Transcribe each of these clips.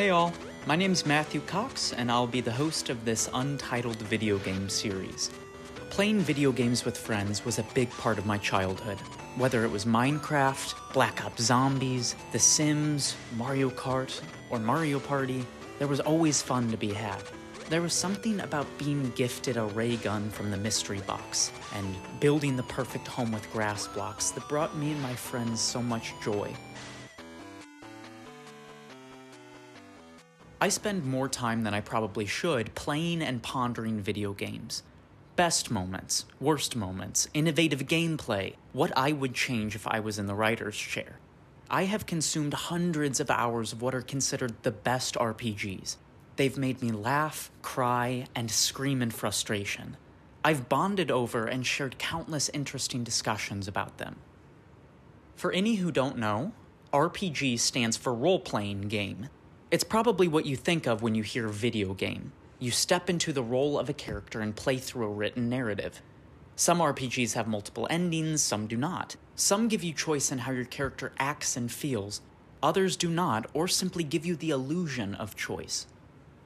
Hey all, my name's Matthew Cox, and I'll be the host of this untitled video game series. Playing video games with friends was a big part of my childhood. Whether it was Minecraft, Black Ops Zombies, The Sims, Mario Kart, or Mario Party, there was always fun to be had. There was something about being gifted a ray gun from the mystery box and building the perfect home with grass blocks that brought me and my friends so much joy. I spend more time than I probably should playing and pondering video games. Best moments, worst moments, innovative gameplay, what I would change if I was in the writer's chair. I have consumed hundreds of hours of what are considered the best RPGs. They've made me laugh, cry, and scream in frustration. I've bonded over and shared countless interesting discussions about them. For any who don't know, RPG stands for role playing game. It's probably what you think of when you hear video game. You step into the role of a character and play through a written narrative. Some RPGs have multiple endings, some do not. Some give you choice in how your character acts and feels, others do not, or simply give you the illusion of choice.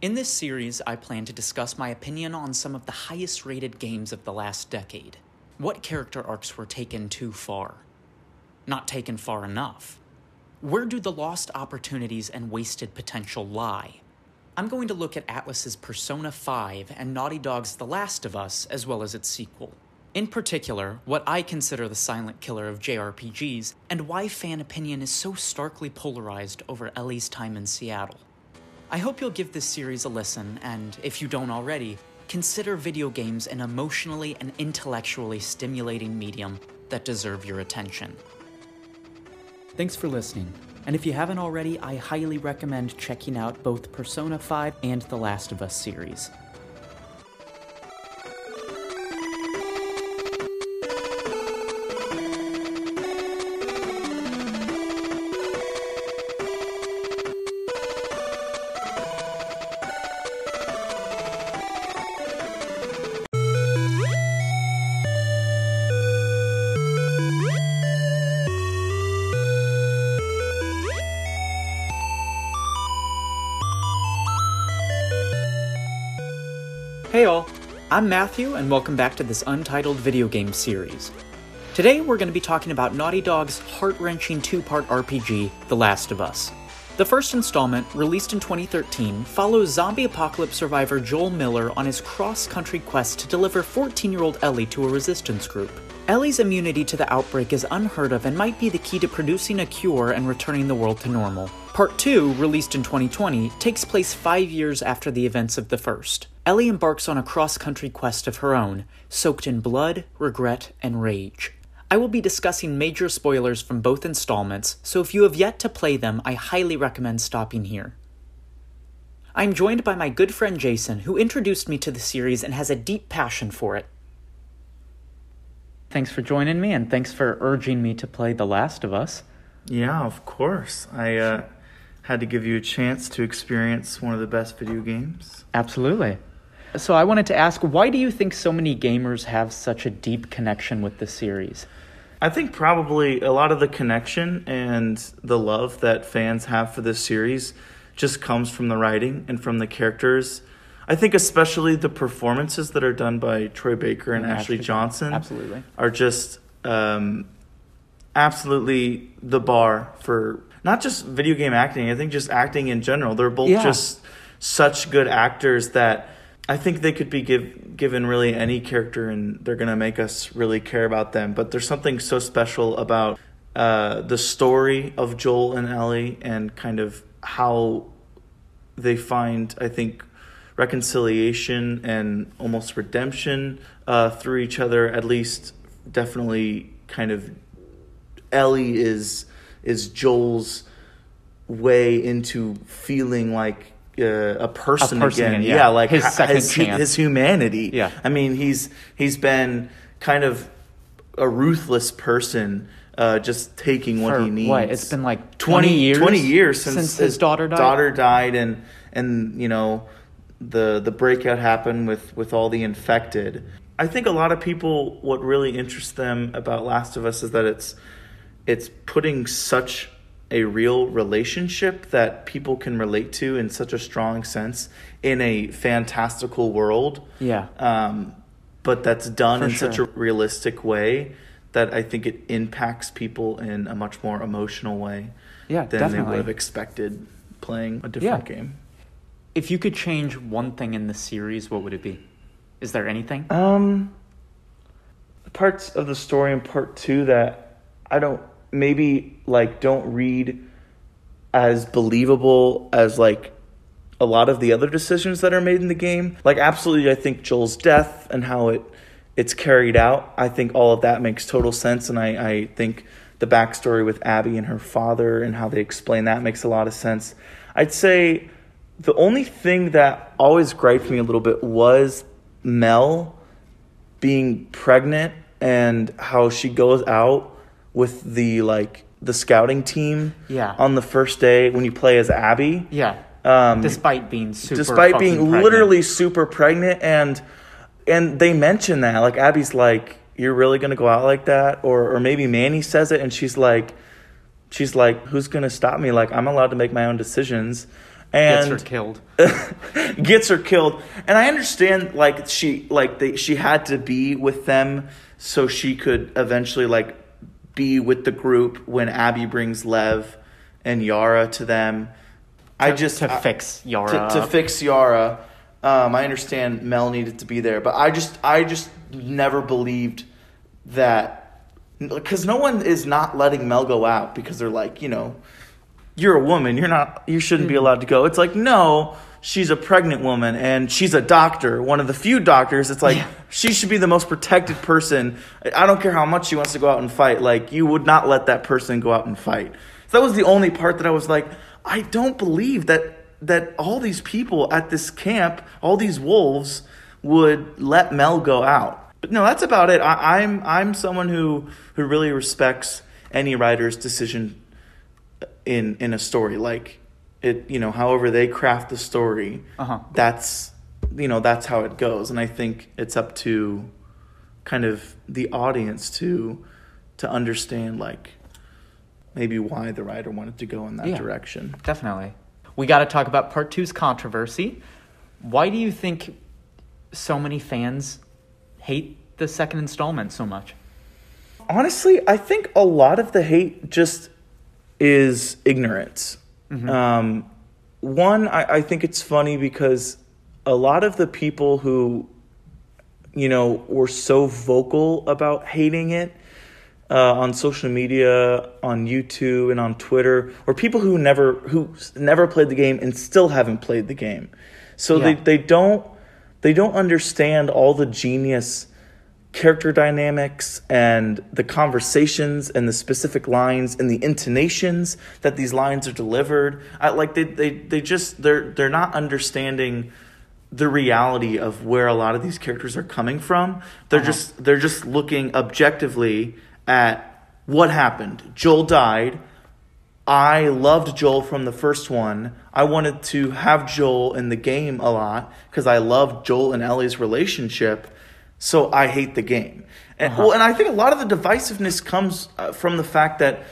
In this series, I plan to discuss my opinion on some of the highest rated games of the last decade. What character arcs were taken too far? Not taken far enough? Where do the lost opportunities and wasted potential lie? I'm going to look at Atlus's Persona 5 and Naughty Dog's The Last of Us, as well as its sequel. In particular, what I consider the silent killer of JRPGs, and why fan opinion is so starkly polarized over Ellie's time in Seattle. I hope you'll give this series a listen, and if you don't already, consider video games an emotionally and intellectually stimulating medium that deserve your attention. Thanks for listening. And if you haven't already, I highly recommend checking out both Persona 5 and The Last of Us series. Hey all, I'm Matthew, and welcome back to this untitled video game series. Today we're going to be talking about Naughty Dog's heart wrenching two part RPG, The Last of Us. The first installment, released in 2013, follows zombie apocalypse survivor Joel Miller on his cross country quest to deliver 14 year old Ellie to a resistance group. Ellie's immunity to the outbreak is unheard of and might be the key to producing a cure and returning the world to normal. Part 2, released in 2020, takes place five years after the events of the first. Ellie embarks on a cross country quest of her own, soaked in blood, regret, and rage. I will be discussing major spoilers from both installments, so if you have yet to play them, I highly recommend stopping here. I'm joined by my good friend Jason, who introduced me to the series and has a deep passion for it. Thanks for joining me, and thanks for urging me to play The Last of Us. Yeah, of course. I uh, had to give you a chance to experience one of the best video games. Absolutely. So I wanted to ask, why do you think so many gamers have such a deep connection with the series? I think probably a lot of the connection and the love that fans have for this series just comes from the writing and from the characters. I think especially the performances that are done by Troy Baker and, And Ashley Ashley Johnson Absolutely. are just um, absolutely the bar for not just video game acting. I think just acting in general. They're both Yeah. just such good actors that I think they could be give, given really any character and they're going to make us really care about them. But there's something so special about uh, the story of Joel and Ellie and kind of how they find, I think, reconciliation and almost redemption uh, through each other. At least, definitely, kind of Ellie is is Joel's way into feeling like uh, a person, person again. yeah. Yeah, like His second his, chance. his humanity. Yeah. I mean, he's he's been kind of a ruthless person, uh, just taking what For he needs. what? It's been like 20 years 20 years since, since his daughter died? Daughter died, and and you know the the breakout happened with with all the infected. I think a lot of people what really interests them about Last of Us is that it's it's putting such a real relationship that people can relate to in such a strong sense in a fantastical world. Yeah. Um, but that's done For in such a realistic way that I think it impacts people in a much more emotional way Yeah, than they would have expected playing a different Yeah. game. If you could change one thing in the series, what would it be? Is there anything? Um, parts of the story in part two that I don't maybe like don't read as believable as like a lot of the other decisions that are made in the game. Like absolutely, I think Joel's death and how it it's carried out. I think all of that makes total sense, and I I think the backstory with Abby and her father and how they explain that makes a lot of sense. I'd say the only thing that always griped me a little bit was Mel being pregnant and how she goes out with the like the scouting team Yeah. on the first day when you play as Abby. Yeah. Um, Despite being super despite being pregnant. literally super pregnant and and they mention that like Abby's like you're really going to go out like that or or maybe Manny says it and she's like she's like who's going to stop me like I'm allowed to make my own decisions and gets her killed. gets her killed and i understand like she like they, she had to be with them so she could eventually like be with the group when abby brings lev and yara to them. I just to I- fix Yara to, to fix yara. Um, i understand mel needed to be there but i just i just never believed that because no one is not letting mel go out because they're like you know you're a woman. You're not you shouldn't Hmm. be allowed to go. It's like no she's a pregnant woman and she's a doctor one of the few doctors it's like Yeah. she should be the most protected person. I- don't care how much she wants to go out and fight like you would not let that person go out and fight. So that was the only part that i was like i don't believe that that all these people at this camp all these wolves would let mel go out. But no that's about it. I, i'm i'm someone who who really respects any writer's decision in in a story. Like it you know however they craft the story Uh-huh. that's you know that's how it goes and i think it's up to kind of the audience to to understand like maybe why the writer wanted to go in that Yeah. direction Definitely. We got to talk about part two's controversy. Why do you think so many fans hate the second installment so much? honestly i think a lot of the hate just is ignorance um, one I, I think it's funny because a lot of the people who you know were so vocal about hating it uh, on social media on youtube and on twitter or people who never who never played the game and still haven't played the game. So they, they don't they don't understand all the genius character dynamics and the conversations and the specific lines and the intonations that these lines are delivered I, like they, they they just they're they're not understanding the reality of where a lot of these characters are coming from they're Uh-huh. just they're just looking objectively at what happened joel died I loved Joel from the first one. I wanted to have Joel in the game a lot because I loved Joel and Ellie's relationship. So I hate the game. And, Well, and I think a lot of the divisiveness comes uh, from the fact that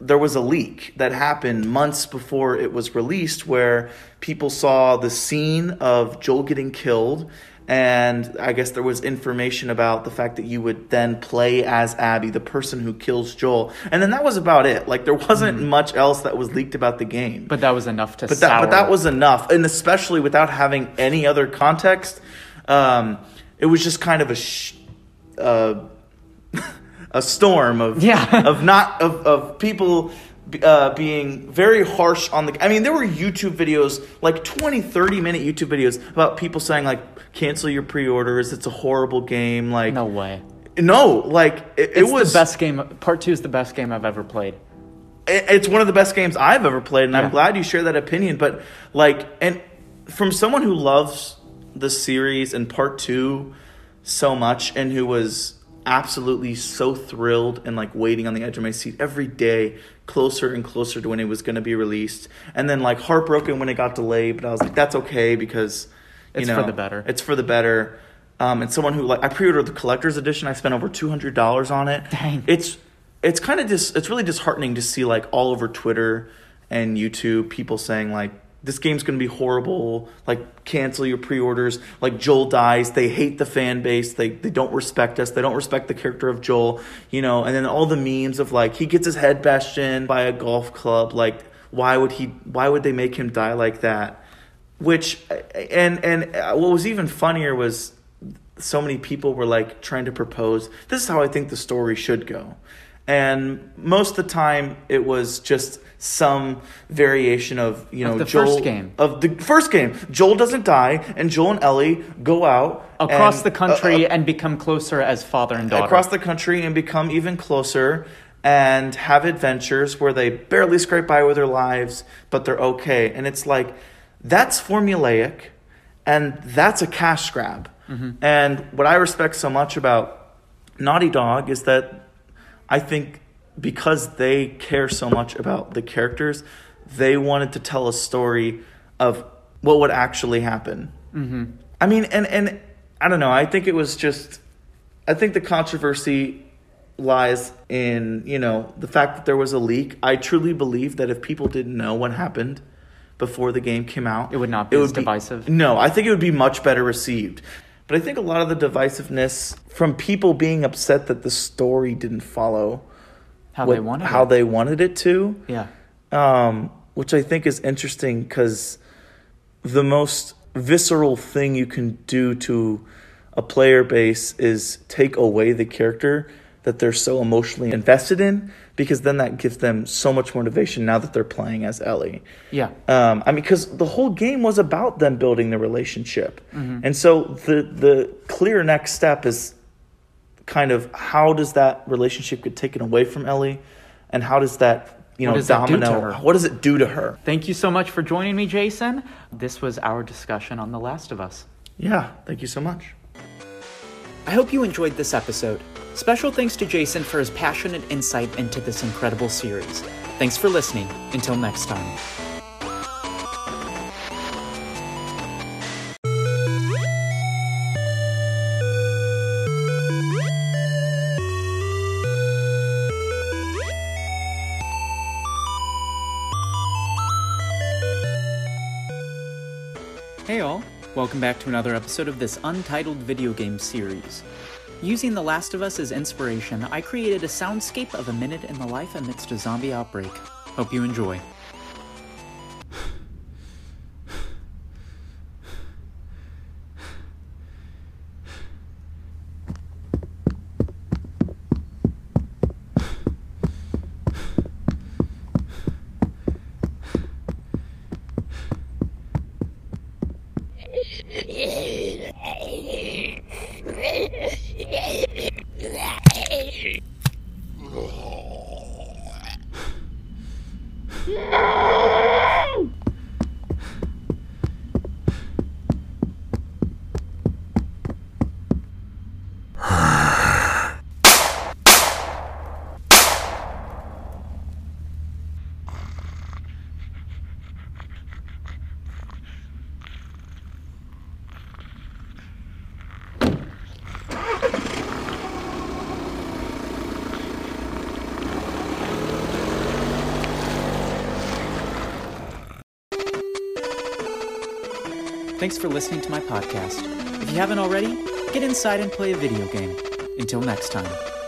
there was a leak that happened months before it was released where people saw the scene of Joel getting killed and I guess there was information about the fact that you would then play as Abby, the person who kills Joel. And then that was about it. Like there wasn't much else that was leaked about the game. But that was enough to But that, but that was enough, and especially without having any other context, um, it was just kind of a sh- uh, a storm of Yeah. of not of of people uh, being very harsh on the. I mean, there were YouTube videos like 20, 30 minute YouTube videos about people saying like cancel your pre-orders. It's a horrible game. Like no way. no, like it, it was the best game. Part two is the best game I've ever played. it- it's one of the best games I've ever played, and Yeah. I'm glad you share that opinion. But like, and from someone who loves the series and part two so much, and who was absolutely so thrilled and like waiting on the edge of my seat every day, closer and closer to when it was going to be released, and then like heartbroken when it got delayed. But I was like, that's okay because you It's know for the better. It's for the better. Um, and someone who like I pre-ordered the collector's edition. I spent over two hundred dollars on it. Dang. It's it's kind of just it's really disheartening to see like all over Twitter and YouTube people saying like this game's going to be horrible like cancel your pre-orders. Like joel dies they hate the fan base they, they don't respect us they don't respect the character of joel you know? And then all the memes of like he gets his head bashed in by a golf club like why would he why would they make him die like that? Which and and uh, what was even funnier was so many people were like trying to propose. This is how i think the story should go and most of the time it was just some variation of you know Of the Joel first game. of the first game. Joel doesn't die, and Joel and Ellie go out Across and- the country uh, uh, and become closer as father and daughter. across the country and become even closer and have adventures where they barely scrape by with their lives, but they're okay. And it's like that's formulaic, and that's a cash grab. And what I respect so much about Naughty Dog is that I think because they care so much about the characters, they wanted to tell a story of what would actually happen. Mm-hmm. I mean, and and I don't know. I think it was just. I think the controversy lies in you know the fact that there was a leak. I truly believe that if people didn't know what happened before the game came out, It would not be it as divisive. No, I think it would be much better received. But I think a lot of the divisiveness from people being upset that the story didn't follow how what- they wanted how it. they wanted it to Yeah. um, which I think is interesting because the most visceral thing you can do to a player base is take away the character that they're so emotionally invested in because then that gives them so much motivation now that they're playing as Ellie. Yeah. Um, I mean, because the whole game was about them building the relationship, and so the the clear next step is kind of how does that relationship get taken away from Ellie, and how does that you What know does that do domino? What does it do to her? Thank you so much for joining me, Jason. This was our discussion on The Last of Us. Yeah, thank you so much. I hope you enjoyed this episode. Special thanks to Jason for his passionate insight into this incredible series. Thanks for listening. Until next time. Hey all, welcome back to another episode of this untitled video game series. Using The Last of Us as inspiration, I created a soundscape of a minute in the life amidst a zombie outbreak. Hope you enjoy. Thanks for listening to my podcast. If you haven't already, get inside and play a video game. Until next time.